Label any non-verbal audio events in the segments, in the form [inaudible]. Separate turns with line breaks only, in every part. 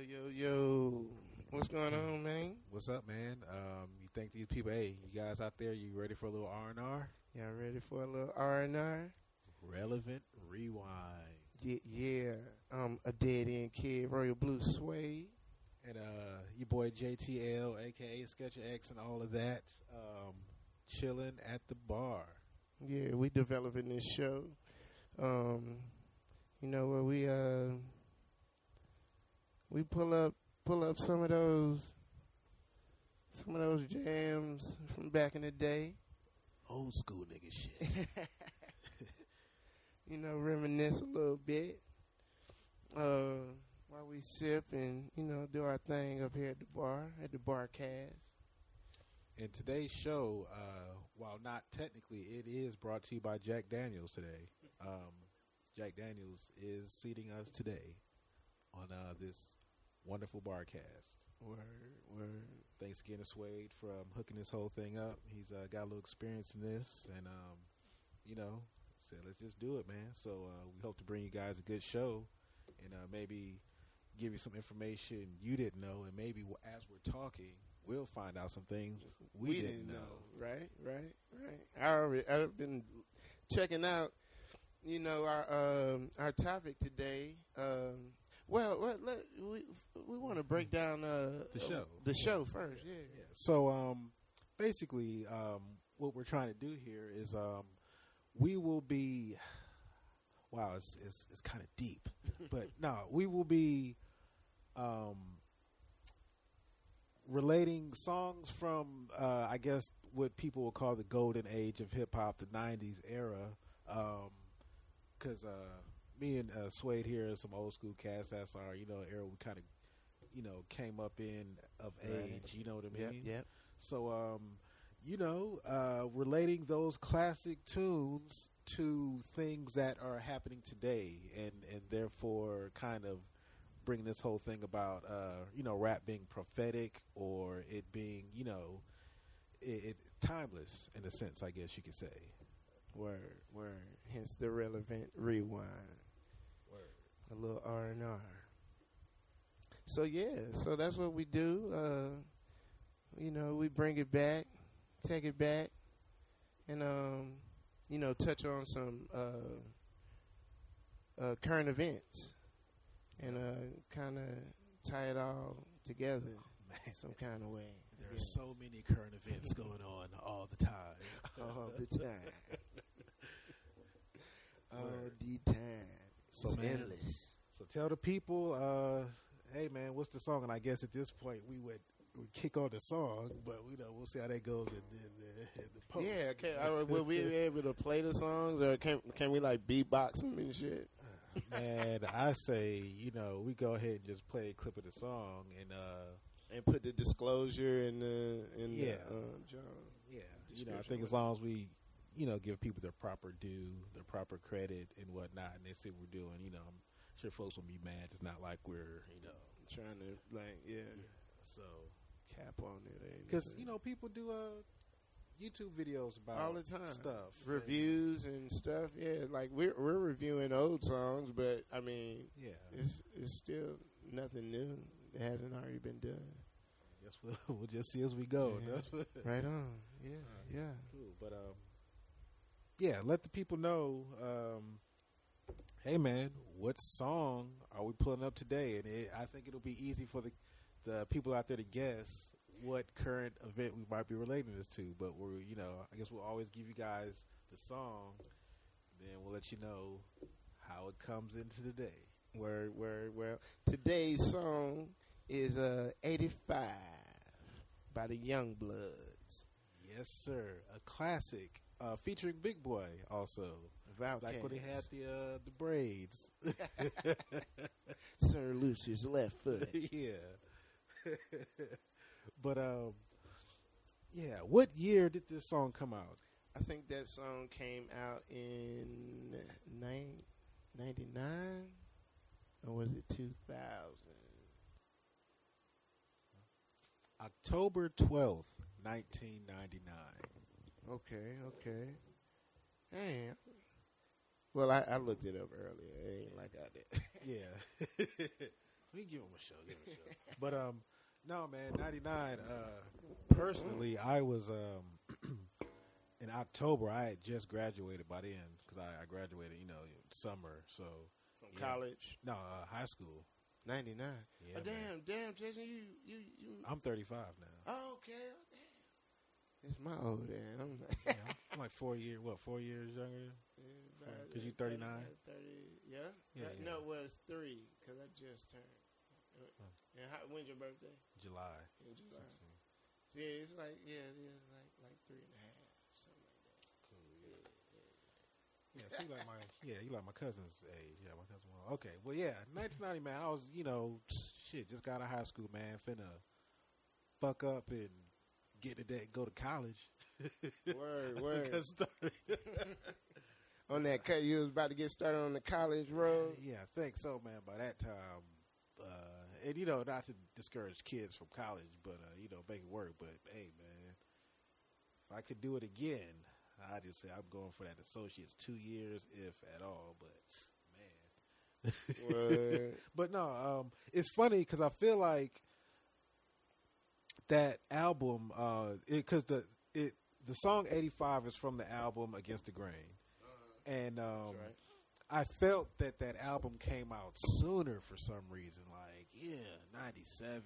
Yo, yo, yo. What's going on, man?
What's up, man? Um, you think these people? Hey, you guys out there? You ready for a little R and R?
Y'all ready for a little R and R?
Relevant rewind.
Yeah, yeah. Um, a dead end kid, Royal Blue Sway.
And uh, your boy JTL, aka Sketcher X, and all of that. Um, chilling at the bar.
Yeah, we developing this show. Um, you know where we uh we pull up pull up some of those some of those jams from back in the day.
Old school nigga shit. [laughs] [laughs]
you know, reminisce a little bit. Uh, while we sip and you know do our thing up here at the bar at the bar cast.
And today's show, uh, while not technically, it is brought to you by Jack Daniels today. Um, Jack Daniels is seating us today on uh, this wonderful barcast.
Word, word.
Thanks again to Suede from hooking this whole thing up. He's uh, got a little experience in this, and um, you know, said let's just do it, man. So uh, we hope to bring you guys a good show, and uh, maybe give you some information you didn't know, and maybe as we're talking, we'll find out some things we,
we
didn't,
didn't
know.
know. Right, right, right. I already, I've been checking out. You know our um, our topic today. Um, well, well let, we we want to break down uh,
The show.
the show first. Yeah,
Yeah. So um, basically, um, what we're trying to do here is um, we will be. Wow, it's it's, it's kind of deep, but [laughs] no, we will be um, relating songs from uh, I guess what people will call the golden age of hip hop, the '90s era. Because uh, me and uh, Suede here are some old school cats. That's our you know era we kind of you know came up in of
Right.
age. You know what I
yep,
mean?
yep.
So, um, you know, uh, relating those classic tunes to things that are happening today, and and therefore kind of bringing this whole thing about, uh, you know, rap being prophetic or it being, you know, it, it timeless in a sense, I guess you could say.
Word, word. Hence the relevant rewind. A little R and R. So yeah, so that's what we do. Uh, you know, we bring it back, take it back, and um, you know, touch on some uh, uh, current events, and uh, kind of tie it all together
Man,
some kind of way.
there
Yeah.
are so many current events going on all the time. [laughs] [laughs]
all the time, all the time.
So, man,
endless.
So tell the people, uh, hey man, what's the song? And I guess at this point we would we kick on the song, but you know we'll see how that goes in, in, the, in the post.
Yeah, can, uh, will we be [laughs] able to play the songs, or can can we like beatbox them and shit?
and I say, you know, we go ahead and just play a clip of the song, and uh,
And put the disclosure in the in
Yeah.
the um, John.
yeah, you know, I think as long as we, you know, give people their proper due, their proper credit and whatnot, and they see what we're doing, you know, I'm sure folks will be mad. It's not like we're, you know,
trying to like yeah,
so
cap on it
because you know people do uh YouTube videos about
all the time
stuff,
reviews and stuff. Yeah, like we're we're reviewing old songs, but I mean
yeah.
it's it's still nothing new that hasn't already been done.
Guess we'll, [laughs] we'll just see as we go.
Yeah. [laughs] Right on. Yeah, yeah.
cool. But um, yeah, let the people know. Um, hey man, what song are we pulling up today? And it, I think it'll be easy for the the people out there to guess what current event we might be relating this to. But we're you know, I guess we'll always give you guys the song, then we'll let you know how it comes into the day.
Word, word. Well, today's song is uh 85 by the YoungBloodZ.
Yes, sir. A classic uh, featuring Big Boi also.
Outkast.
Like when he had the uh, the braids. [laughs]
Sir Lucious Left Foot. [laughs]
yeah. [laughs] but um yeah, what year did this song come out?
I think that song came out in nine, 99 or was it 2000?
October 12th, 1999.
Okay, okay. Damn. Well, I, I looked it up earlier. It ain't like I did. [laughs]
Yeah. [laughs] We give him a show. Give him a show. but um, no, man, ninety nine. Uh, personally, I was um [clears throat] in October. I had just graduated by then because I, I graduated, you know, summer. So
From
Yeah.
college,
no, uh, high school.
ninety nine.
Yeah,
oh,
man.
damn, damn, Jason, you, you, you.
I'm 35 now.
Oh, okay, damn. It's my old man. I'm like, [laughs]
yeah, I'm like four years. What? Four years younger? Because you
30,
39?
Thirty, yeah.
Yeah, yeah.
No, it was three because I just turned. And how, when's your birthday?
July.
In July.
16.
So, yeah, it's like yeah, it's like like three and a half, something like that.
Cool. Yeah. Yeah, so you like my yeah, you like my cousin's age. Yeah, my cousin. Well, okay, well, yeah, 1990, man. I was, you know, shit, just got out of high school, man. Finna fuck up and get to that, go to college. [laughs]
Word, [laughs] word.
Got started. [laughs]
on that cut, you was about to get started on the college road.
yeah, I think so, man. By that time, uh, and you know, not to discourage kids from college, but uh, you know, make it work. But hey, man, if I could do it again, I just say I'm going for that associate's two years, if at all. But man,
Word.
but no, um, it's funny because I feel like that album, because the it the song '85 is from the album Against the Grain, and um,
right.
I felt that that album came out sooner for some reason, like yeah, 97,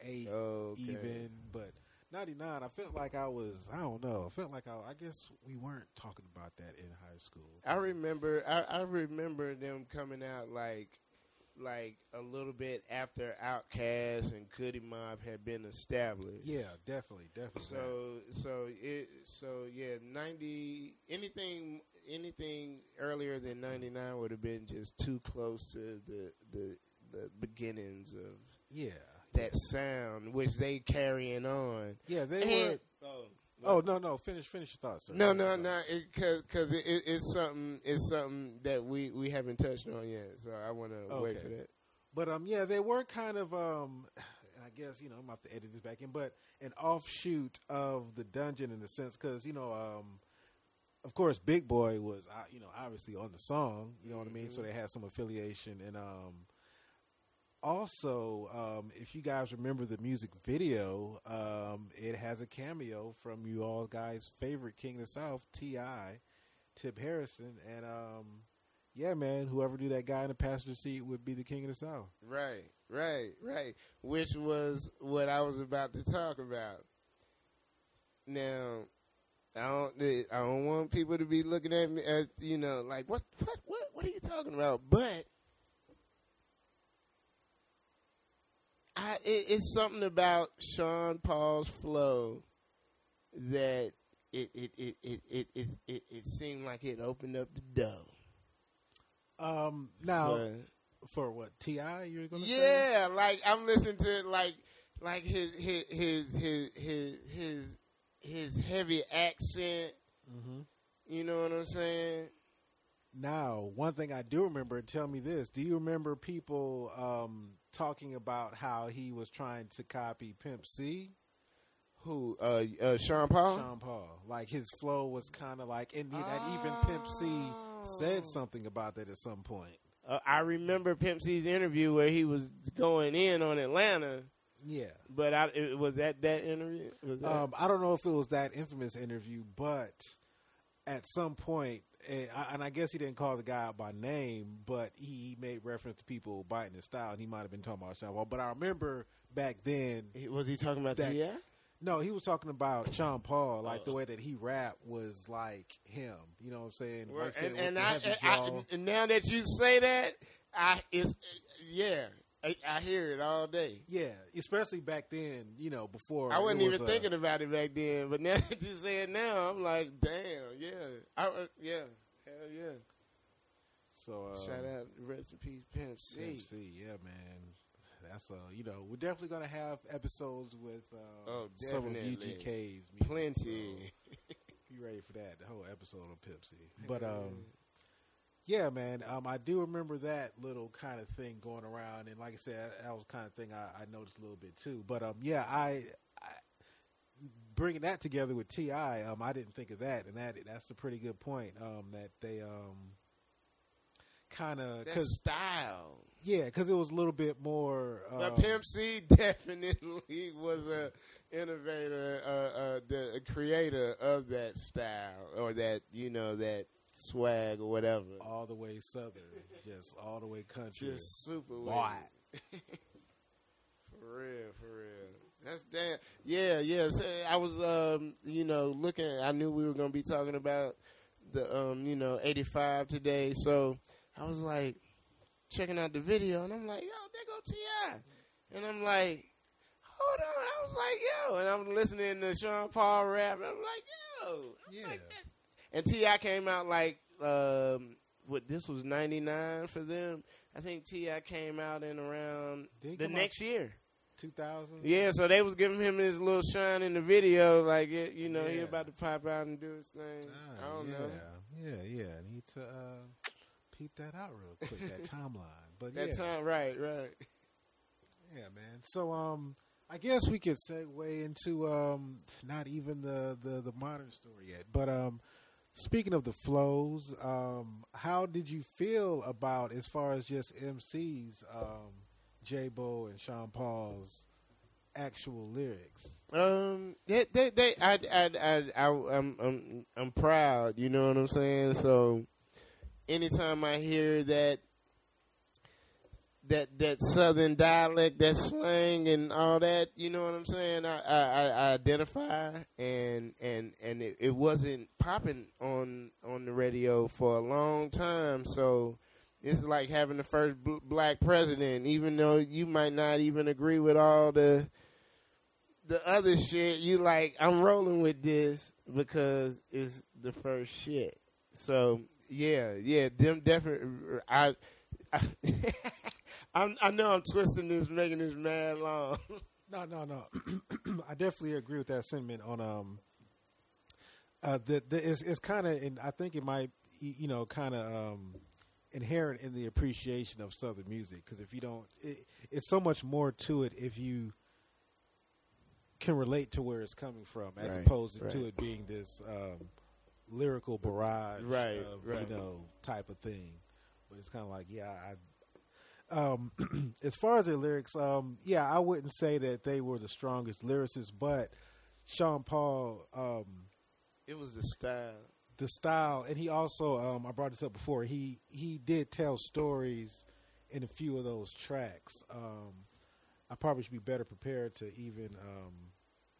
98,
Okay.
even, but. 99, I felt like I was, I don't know, I felt like I, I guess we weren't talking about that in high school.
I remember. I, I remember them coming out like, like a little bit after Outkast and Goodie Mob had been established.
Yeah, definitely, definitely.
So so it so yeah ninety anything anything earlier than ninety nine would have been just too close to the the the beginnings of
yeah.
that sound which they carrying on.
Yeah, they
And-
were.
oh,
Oh no, no. Finish, finish your thoughts, sir.
no no no
thoughts.
because it, it, it's something it's something that we we haven't touched on yet. So I want to wait for that.
But um, yeah, they were kind of um, [sighs] and I guess you know I'm gonna have to edit this back in, but an offshoot of the dungeon in a sense because you know um, of course Big Boi was uh, you know obviously on the song, you know what I mean, so
Mhm.
they had some affiliation and um. Also, um, if you guys remember the music video, um, it has a cameo from you all guys' favorite King of the South, T.I., Tip Harrison. And um, yeah, man, whoever knew that guy in the passenger seat would be the King of the South.
Right, right, right. Which was what I was about to talk about. Now, I don't, I don't want people to be looking at me as you know, like what, what, what, what are you talking about? But I, it, it's something about Sean Paul's flow that it, it, it, it, it, it, it, it seemed like it opened up the door.
Um, now
But-
for what T.I. you're gonna say?
Yeah, like I'm listening to it like like his his his his his his, his heavy accent.
Mm-hmm.
You know what I'm saying?
Now, one thing I do remember. Tell me this: Do you remember people um, talking about how he was trying to copy Pimp C?
Who? Uh, uh Sean Paul.
Sean Paul, like his flow was kind of like, and he, that even Pimp C said
Oh.
something about that at some point.
Uh, I remember Pimp C's interview where he was going in on Atlanta,
Yeah.
but I it, was that that interview. Was that?
Um, I don't know if it was that infamous interview, but at some point, eh, I- and I guess he didn't call the guy out by name, but he made reference to people biting his style, and he might have been talking about Sean Paul. But I remember back then,
was he talking about
that-
T.I.?
no, he was talking about Sean Paul, like
Oh.
the way that he rapped was like him. You know what I'm saying? Like I said,
and and I, and I- and now that you say that, I it's yeah, I, I hear it all day.
yeah, especially back then, you know, before
I wasn't
was,
even
uh,
thinking about it back then, but now [laughs] that you say it now, I'm like, damn, yeah, I, uh, yeah, hell yeah.
So uh,
Shout out, rest in peace, Pimp C.
MC, yeah, man. That's uh, you know, we're definitely gonna have episodes with uh,
Oh,
some of. UGK's music,
Plenty.
so [laughs] be ready for that. The whole episode on Pimp C. But um, yeah, man. Um, I do remember that little kind of thing going around, and like I said, that was kind of thing I, I noticed a little bit too. But um, yeah, I, I bringing that together with T.I., um, I didn't think of that, and that that's a pretty good point. Um, that they um, kind of because
style.
yeah, because it was a little bit more. Um,
But Pimp C [laughs] definitely was a innovator, uh, uh, the creator of that style or that you know that swag or whatever.
all the way southern, just all the way country.
Just super wavy. [laughs] for real, for real. That's damn. Yeah, yeah. So I was, um, you know, looking. I knew we were gonna be talking about the, um, you know, '85 today. So I was like checking out the video, and I'm like, yo, there go T.I., and I'm like, hold on. I was like, yo, and I'm listening to Sean Paul rap, and I'm like, yo, I'm
Yeah.
like. And T.I. came out like, um, what? This was '99 for them. I think T.I. came out in around the next year.
Two thousand.
Yeah, so they was giving him his little shine in the video, like it, you know, he about to pop out and do his thing. I don't
yeah,
know.
Yeah, yeah. I need to uh, peep that out real quick. that [laughs] timeline, but
That
yeah,
time, right, right.
yeah, man. So, um, I guess we could segue into um, not even the, the the modern story yet, but um, speaking of the flows, um, how did you feel about as far as just MCs, um, J Bo and Sean Paul's actual lyrics?
Um, they, they, they I, I, I, I, I'm, I'm, I'm proud. You know what I'm saying? So, anytime I hear that, that, that Southern dialect, that slang, and all that, you know what I'm saying? I, I, I identify, and, and, and it, it wasn't popping on, on the radio for a long time. So. It's like having the first bl- black president, even though you might not even agree with all the the other shit, you like, I'm rolling with this because it's the first shit. So yeah, yeah, them definitely. I, I, [laughs] I'm, I know I'm twisting this, making this mad long. [laughs]
No, no, no. [clears throat] I definitely agree with that sentiment on um. Uh, the, the it's it's kind of, and I think it might, you know, kind of um, inherent in the appreciation of Southern music because if you don't, it, it's so much more to it if you can relate to where it's coming from as
Right,
opposed
right.
to it being this um, lyrical barrage,
Right,
of,
right.
you know, type of thing. But it's kind of like, yeah, I um, [clears throat] as far as their lyrics, um, yeah, I wouldn't say that they were the strongest lyricists, but Sean Paul, um,
It was the style.
the style, and he also, um, I brought this up before. He he did tell stories in a few of those tracks. Um, I probably should be better prepared to even um,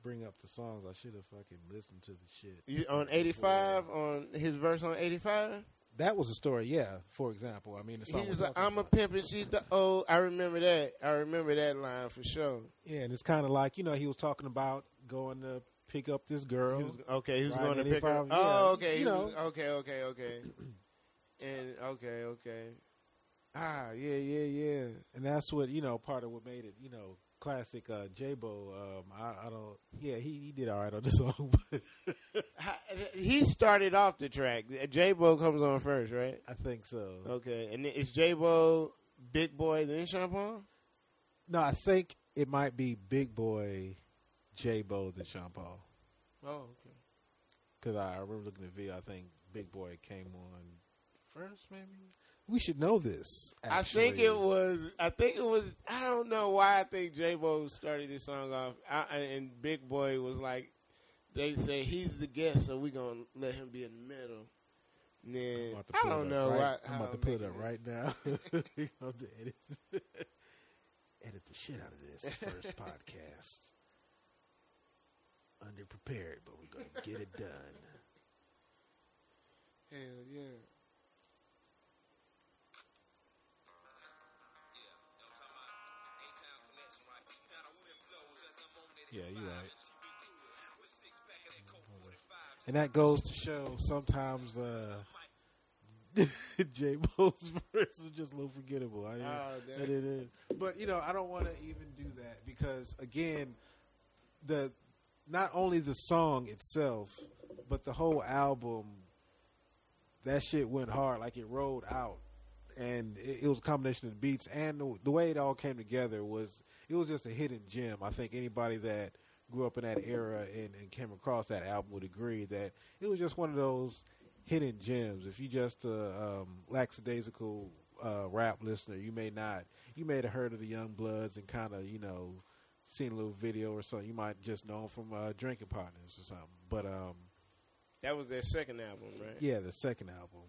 bring up the songs. I should have fucking listened to the shit
You, on 85, on his verse on 85,
That was a story, yeah. For example, I mean, the song
he was like, "I'm a pimp and she's the old." I remember that. I remember that line for sure.
Yeah, and it's kind of like you know he was talking about going to pick up this girl.
He was, okay, he was going to pick her.
85, yeah,
Oh, okay.
you know.
was- okay, okay, okay. [clears throat] and okay, okay. Ah, yeah, yeah, yeah.
and that's what you know. Part of what made it, you know, classic uh, J-Bo. Um, I, I don't. Yeah, he, he did all right on the [laughs] song, but
He started off the track. J Bo comes on first, right?
I think so.
Okay, and then it's J Bo, Big Boi, then Sean Paul.
No, I think it might be Big Boi, J-Bo than Sean Paul.
Oh, okay.
Because I, I remember looking at the video. I think Big Boi came on first, maybe. We should know this.
I think it was. I think it was. I don't know why. I think J Bo started this song off, I, and Big Boi was like, they say he's the guest, so we gonna let him be in the middle.
I'm
Then I don't know.
Right,
why,
I'm about to put it up right now. [laughs] [laughs] You have to edit, [laughs] edit the shit out of this first podcast. Underprepared, but we're gonna get it done.
Hell yeah.
Yeah, you're right. And that goes to show sometimes uh, [laughs] J Bo's [laughs] verse is just a little forgettable. I,
Oh,
that it is. But you know, I don't want to even do that because again, the not only the song itself, but the whole album, that shit went hard. Like it rolled out, and it, it was a combination of the beats and the, the way it all came together was it was just a hidden gem. I think anybody that grew up in that era and, and came across that album would agree that it was just one of those hidden gems. If you just uh, um, lackadaisical uh, rap listener, you may not. You may have heard of the YoungBloodZ and kind of you know seen a little video or something. You might just know them from uh, Drinking Partners or something. But um,
That was their second album, right?
yeah, the second album.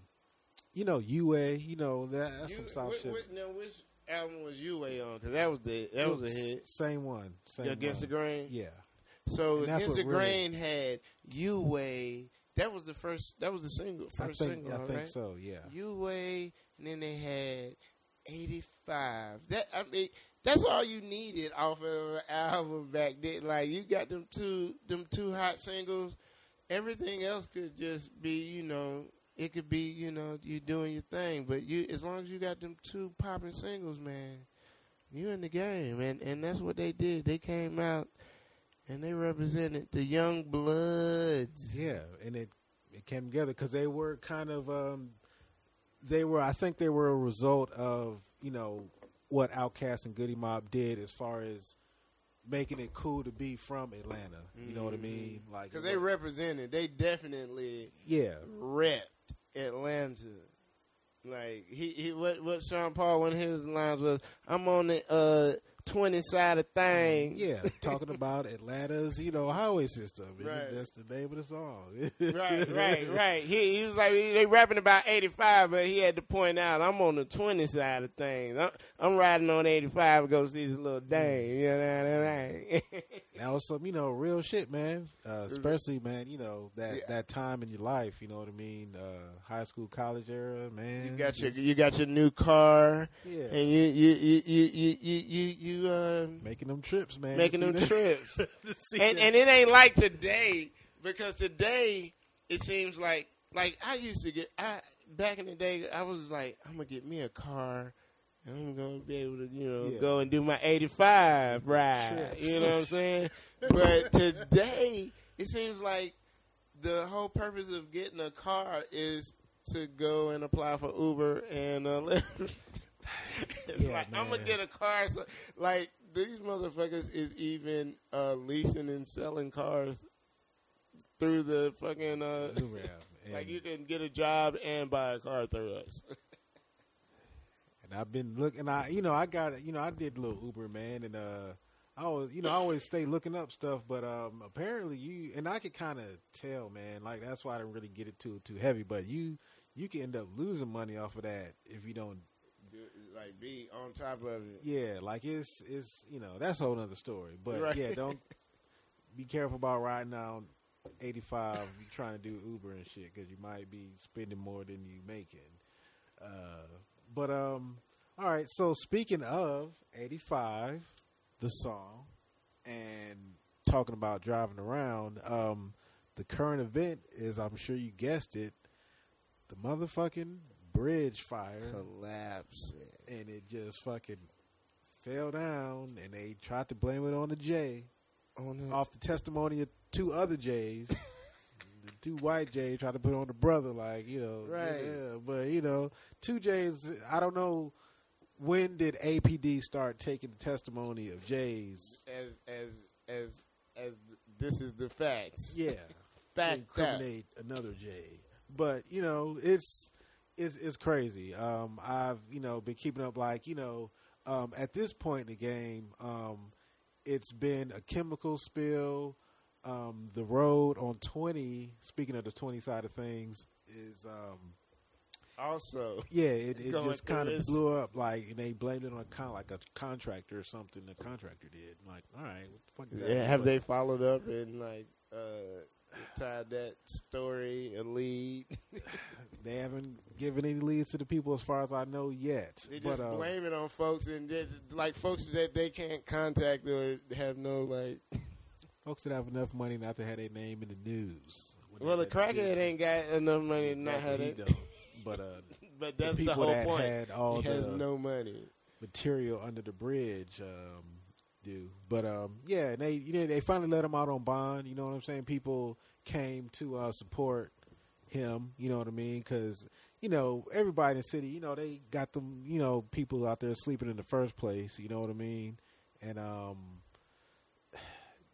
You know, U-Way. You know that, that's
You-
some soft
what-
shit.
what- now, which album was U-Way on? Because that was the that was a hit.
Same one. Same
Against
one.
the Grain.
Yeah.
So
And
Against the
really-
Grain had U-Way. That was the first. That was the single.
I
First
think
single.
I think
right?
so. Yeah.
U-Way, and then they had 85. That I mean, that's all you needed off of an album back then. Like you got them two them two hot singles. Everything else could just be, you know, it could be, you know, you doing your thing. But you, as long as you got them two popping singles, man, you in the game. And and that's what they did. They came out and they represented the YoungBloodZ.
Yeah, and it it came together because they were kind of um, they were. I think they were a result of you know what Outkast and Goodie Mob did as far as making it cool to be from Atlanta. You know what I mean? Like
Because they represented, they definitely
yeah,
repped Atlanta. Like he, he what what Sean Paul one of his lines was, I'm on the uh twenty side of thing.
yeah, talking about Atlanta's you know highway system.
Right.
That's the name of the song.
right, [laughs] right, right. He, he was like they rapping about eighty five, but he had to point out I'm on the twenty side of things. I'm, I'm riding on eighty five to go see this little dame. You know what I mean? [laughs]
That was some, you know, real shit, man. Uh, especially, man, you know that
Yeah.
that time in your life. You know what I mean? Uh, high school, college era, man.
you got your you got your new car,
yeah,
and you you you you you you you, uh,
making them trips, man.
making them trips. [laughs]
that- see
and
that.
and it ain't like today because today it seems like like I used to get I back in the day I was like I'm gonna get me a car I'm gonna be able to you know
Yeah.
go and do my 85 [laughs] ride
Trips.
you know what I'm saying [laughs] but today it seems like the whole purpose of getting a car is to go and apply for Uber and uh, [laughs] Lyft. it's
Yeah,
like I'm gonna get a car. So, like these motherfuckers is even uh, leasing and selling cars through the fucking. Uh,
Uber app.
Like you can get a job and buy a car through us.
I've been looking. I you know I got you know I did a little Uber, man, and uh, I was you know I always stay looking up stuff, but um, apparently you and I could kind of tell, man. Like that's why I didn't really get it too too heavy, but you you can end up losing money off of that if you don't
like be on top of it.
Yeah, like it's it's you know that's a whole other story. But
Right.
yeah, don't [laughs] be careful about riding down five. You trying to do Uber and shit because you might be spending more than you making. Uh, but um, all right. So speaking of eighty five, the song, and talking about driving around, um, the current event is I'm sure you guessed it, the motherfucking bridge fire
Collapse.
and it just fucking fell down, and they tried to blame it on the J
On the,
off the testimony of two other J's. [laughs] the two white J's tried to put on the brother, like you know,
Right.
Yeah, but you know, two J's. I don't know when did APD start taking the testimony of J's.
as as as as this is the facts.
Yeah, [laughs]
Fact that.
incriminate another J. But you know, it's it's it's crazy. Um, I've you know been keeping up like you know um, at this point in the game, um, it's been a chemical spill. Um, the road on twenty. Speaking of the twenty side of things, is um,
Also,
yeah, it, it just kind of blew up. Like and they blamed it on kind of like a contractor or something. The contractor did. I'm like, all right, what the fuck is that?
yeah, have they followed up and like uh tied that story a lead? [laughs]
They haven't given any leads to the people as far as I know yet.
They just
but, uh,
blame it on folks and just, like folks that they can't contact or have no like.
Folks that have enough money not to have their name in the news.
Well, the crackhead ain't got enough money to not have it.
But uh, [laughs]
But
the
that's the,
people
whole
that
point.
had all
he has
the
no money.
material under the bridge um, do. But um, yeah, and they you know they finally let him out on bond. You know what I'm saying? People came to uh, support him. You know what I mean? Because you know everybody in the city, you know they got them. You know people out there sleeping in the first place. You know what I mean? And um,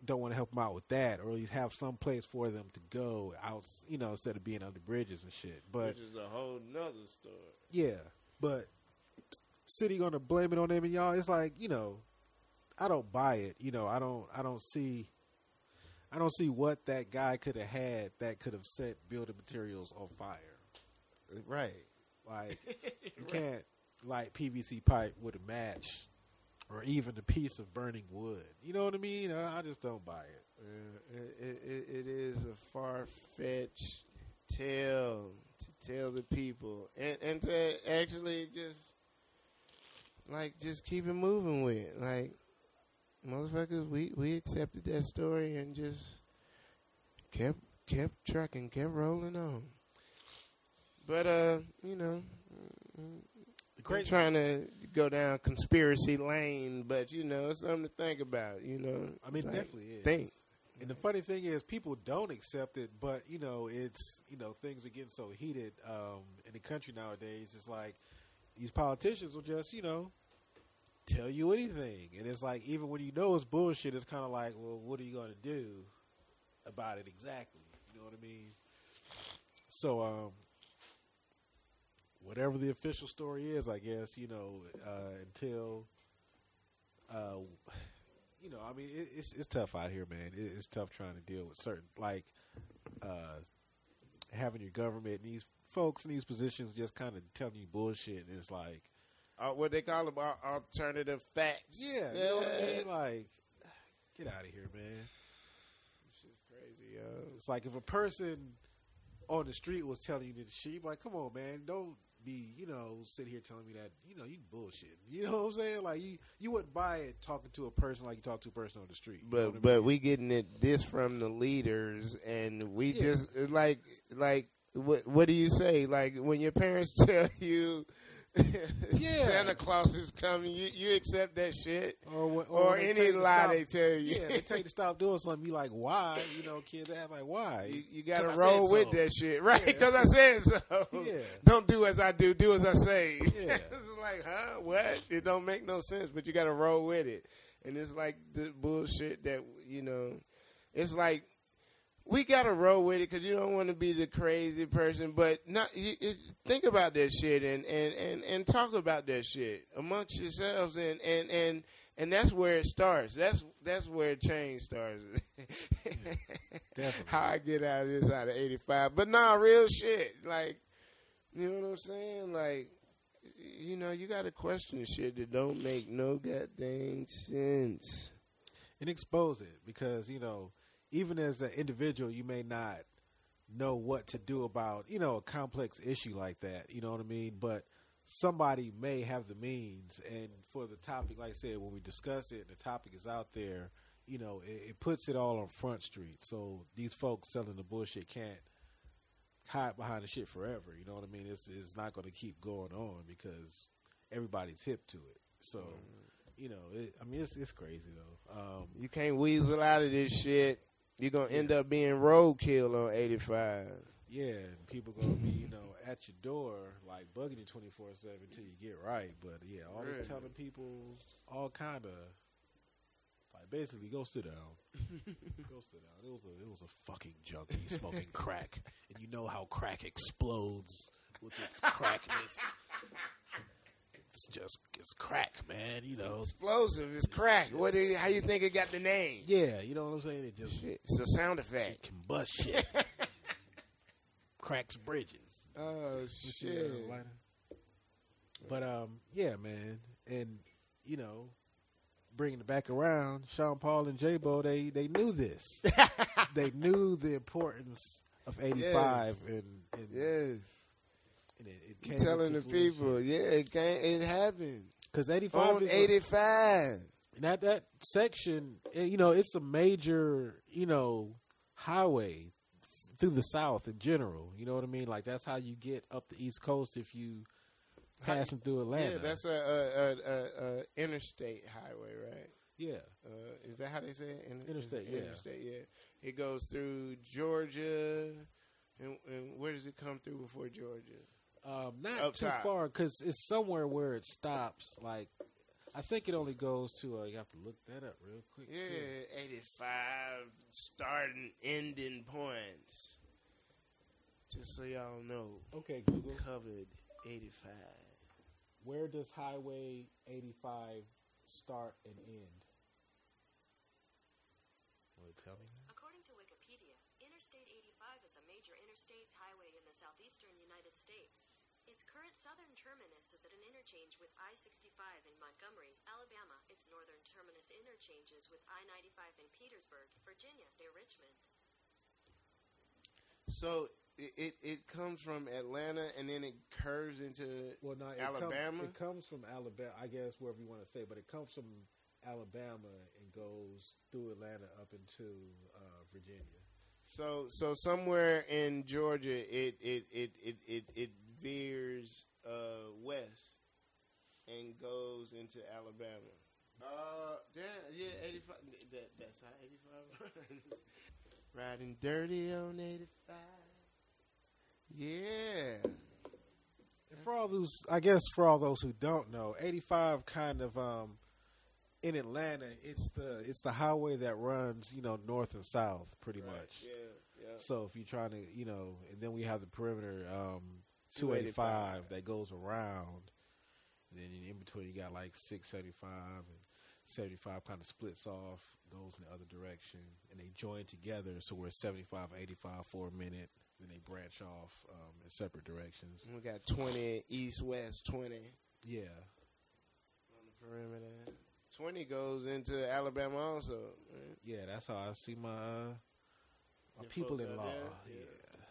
don't want to help them out with that, or at least have some place for them to go out. You know, instead of being under bridges and shit. But
which is a whole nother story.
yeah, but city going to blame it on them and y'all. It's like you know, I don't buy it. You know, I don't. I don't see. I don't see what that guy could have had that could have set building materials on fire.
Right.
Like [laughs] you can't light PVC pipe with a match or even a piece of burning wood. You know what I mean? I, I just don't buy it.
Uh, it, it, it is a far fetched tale to tell the people, and and to actually just like just keep it moving with it. like motherfuckers. We we accepted that story and just kept kept trucking, kept rolling on. But uh, you know,
Great.
trying to go down conspiracy lane, but you know, it's something to think about. You know,
I mean, it
Like,
definitely is.
think.
And the funny thing is, people don't accept it, but you know, it's you know, things are getting so heated um, in the country nowadays. It's like these politicians will just you know tell you anything, and it's like even when you know it's bullshit, it's kind of like, well, what are you going to do about it exactly? You know what I mean? So, um, whatever the official story is, I guess you know uh, until. Uh, you know, I mean, it, it's it's tough out here, man. It, it's tough trying to deal with certain like uh, having your government and these folks in these positions just kind of telling you bullshit. And it's like,
uh, what they call about alternative facts.
yeah, you know what I mean? Like, get out of here, man.
Shit's crazy, yo.
It's like if a person on the street was telling you this shit, like, come on, man, don't be, you know, sit here telling me that, you know, you bullshit. [laughs] You know what I'm saying? Like you, you wouldn't buy it talking to a person like you talk to a person on the street. Know I
But but
mean?
we getting it this from the leaders, and we
Yeah.
just like like what what do you say? Like when your parents [laughs] tell you.
Yeah.
Santa Claus is coming. You you accept that shit,
or,
or,
they
any lie
stop-
they tell you.
yeah, they tell you to stop doing [laughs] something. You like, why? You know, kids act like, why?
you, you got to roll with
so.
that shit, right?
Yeah.
Because I said so.
Yeah.
Don't do as I do. Do as I say.
Yeah. [laughs]
it's like, huh? What? It don't make no sense, but you got to roll with it. And it's like the bullshit that you know. It's like we got to roll with it because you don't want to be the crazy person, but not. You, it, think about that shit and, and, and, and talk about that shit amongst yourselves, and, and, and, and that's where it starts. That's that's where change starts. [laughs]
definitely.
How I get out of this out of eighty five, but nah, real shit. Like, you know what I'm saying? Like, you know, you got to question shit that don't make no goddamn sense.
and expose it because you know, even as an individual, you may not know what to do about you know a complex issue like that. You know what I mean? But somebody may have the means, and for the topic, like I said, when we discuss it, the topic is out there. You know, it, it puts it all on Front Street. So these folks selling the bullshit can't hide behind the shit forever. You know what I mean? It's it's not going to keep going on because everybody's hip to it. So. You know, it, I mean, it's it's crazy though. Um,
You can't weasel out of this shit. You're gonna end up being roadkill on eighty five.
Yeah, people gonna be, you know, at your door like bugging you twenty four seven until you get right. But yeah, all this telling people all kind of like basically go sit down, [laughs] go sit down. It was a it was a fucking junkie smoking crack, and you know how crack explodes with its crackness. [laughs] It's just it's crack, man. You know.
Explosive. It's crack. What? Do you, how you think it got the name?
Yeah, you know what I'm saying. It just
Shit, It's a sound effect.
can bust shit, [laughs] cracks bridges.
Oh shit.
But um, yeah, man, and you know, bringing it back around, Sean Paul and J Bo, they they knew this. [laughs] they knew the importance of '85, and and,
Yes.
And it, it
You
came
telling the people, yeah, it can't. It happened
because '85
on
is
eighty five.
and that that section, eh, you know, it's a major, you know, highway through the South in general. You know what I mean? Like that's how you get up the East Coast if you passing through Atlanta.
Yeah, that's a, a, a, a, a interstate highway, right?
yeah.
Uh, is that how they say it? In-
Interstate,
it
yeah.
Interstate, yeah. It goes through Georgia, and, and where does it come through before Georgia?
Um, not
Up
too
top.
far because it's somewhere where it stops. Like, I think it only goes to. Uh, you have to look that up real quick.
Yeah,
too.
85 starting ending points. Just so y'all know,
Okay, Google.
covered 85.
where does Highway 85 start and end? Want to tell me that?
According to Wikipedia, Interstate 85 is a major interstate highway in the southeastern United States. Its current southern terminus is at an interchange with I 65 in Montgomery, Alabama. Its northern terminus interchanges with I 95 in Petersburg, Virginia, near Richmond.
So it, it it comes from Atlanta and then it curves into
Well, no, it
Alabama?
Come, it comes from Alabama, I guess, wherever you want to say, but it comes from Alabama and goes through Atlanta up into uh, Virginia.
so so somewhere in Georgia it it it it it, it veers uh, west and goes into Alabama. Uh, damn, yeah, eighty five. That that's how eighty five runs. [laughs] Riding dirty on eighty five. Yeah.
And for all those, I guess, for all those who don't know, 85 kind of um, in Atlanta, it's the it's the highway that runs, you know, north and south, pretty
Right,
much.
Yeah, yeah.
So if you're trying to, you know, and then we have the perimeter um,
285.
285 that goes around. And then in between, you got like 675 and 75 kind of splits off, goes in the other direction, and they join together. So we're 75, 85 for a minute. Then they branch off um, in separate directions.
We got twenty east west twenty
Yeah.
on the perimeter. Twenty goes into Alabama also. Right?
Yeah, that's how I see my uh, my people in law.
there?
Yeah.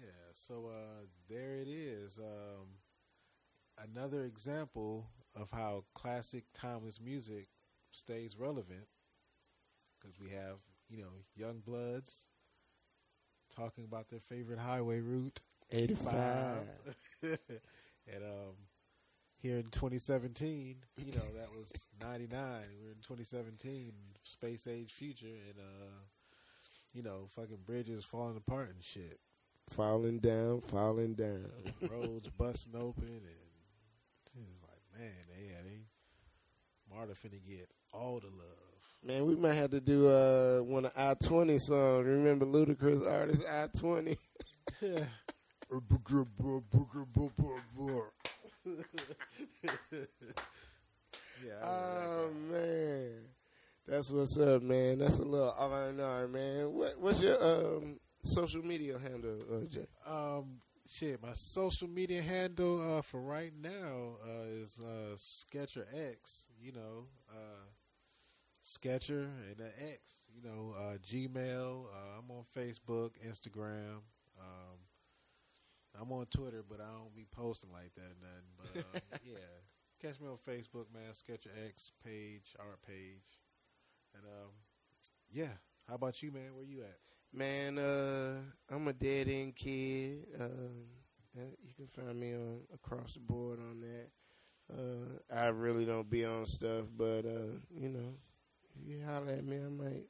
yeah. So uh, there it is. Um, another example of how classic timeless music stays relevant because we have you know young bloods talking about their favorite highway route
85. [laughs]
and um, here in 2017, you know, that was 99. We're in 2017, space age future, and, uh, you know, fucking bridges falling apart and shit.
Falling down, falling down. [laughs]
Roads busting open, and man, they, yeah, they, Marta finna get all the love.
Man, we might have to do uh, one of I twenty songs. Remember Ludacris artist I twenty?
yeah, [laughs]
Oh
that
man, that's what's up, man. That's a little R and R, man. What, what's your um, social media handle, uh, Jay?
Um, shit, my social media handle uh, for right now uh, is uh, Sketcher X. You know, uh, Sketcher and the X. You know, uh, Gmail. Uh, I'm on Facebook, Instagram. Um, I'm on Twitter, but I don't be posting like that or nothing. But um, [laughs] yeah, catch me on Facebook, man. Sketcher X page, art page, and um, yeah. How about you, man? Where you at?
Man, uh, I'm a dead end kid. Um, uh, you can find me on across the board on that. Uh, I really don't be on stuff, but uh, you know, if you holler at me, I might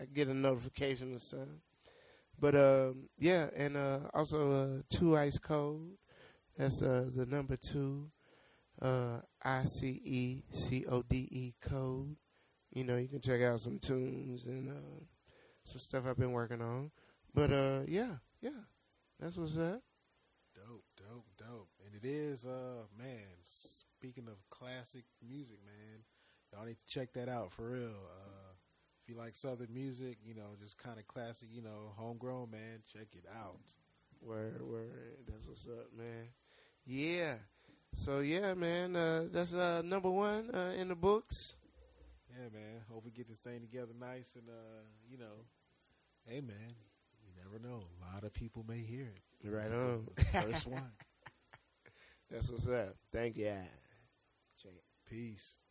I get a notification or something. But um, yeah, and uh, also uh, two ice code. That's uh, the number two. Uh, I C E C O D E code. You know, you can check out some tunes and uh, some stuff I've been working on. But uh, yeah, yeah, that's what's up.
Dope, dope, dope. And it is, uh, man, speaking of classic music, man, y'all need to check that out for real. Uh, if you like Southern music, you know, just kind of classic, you know, homegrown, man, check it out.
Word, word. That's what's up, man. Yeah. So yeah, man. Uh, that's uh, number one uh, in the books.
Yeah, man. Hope we get this thing together nice and, uh, you know, hey, man, you never know. A lot of people may hear it.
Right
It's
on.
the First one. [laughs]
That's what's up. Thank you. Check.
Peace.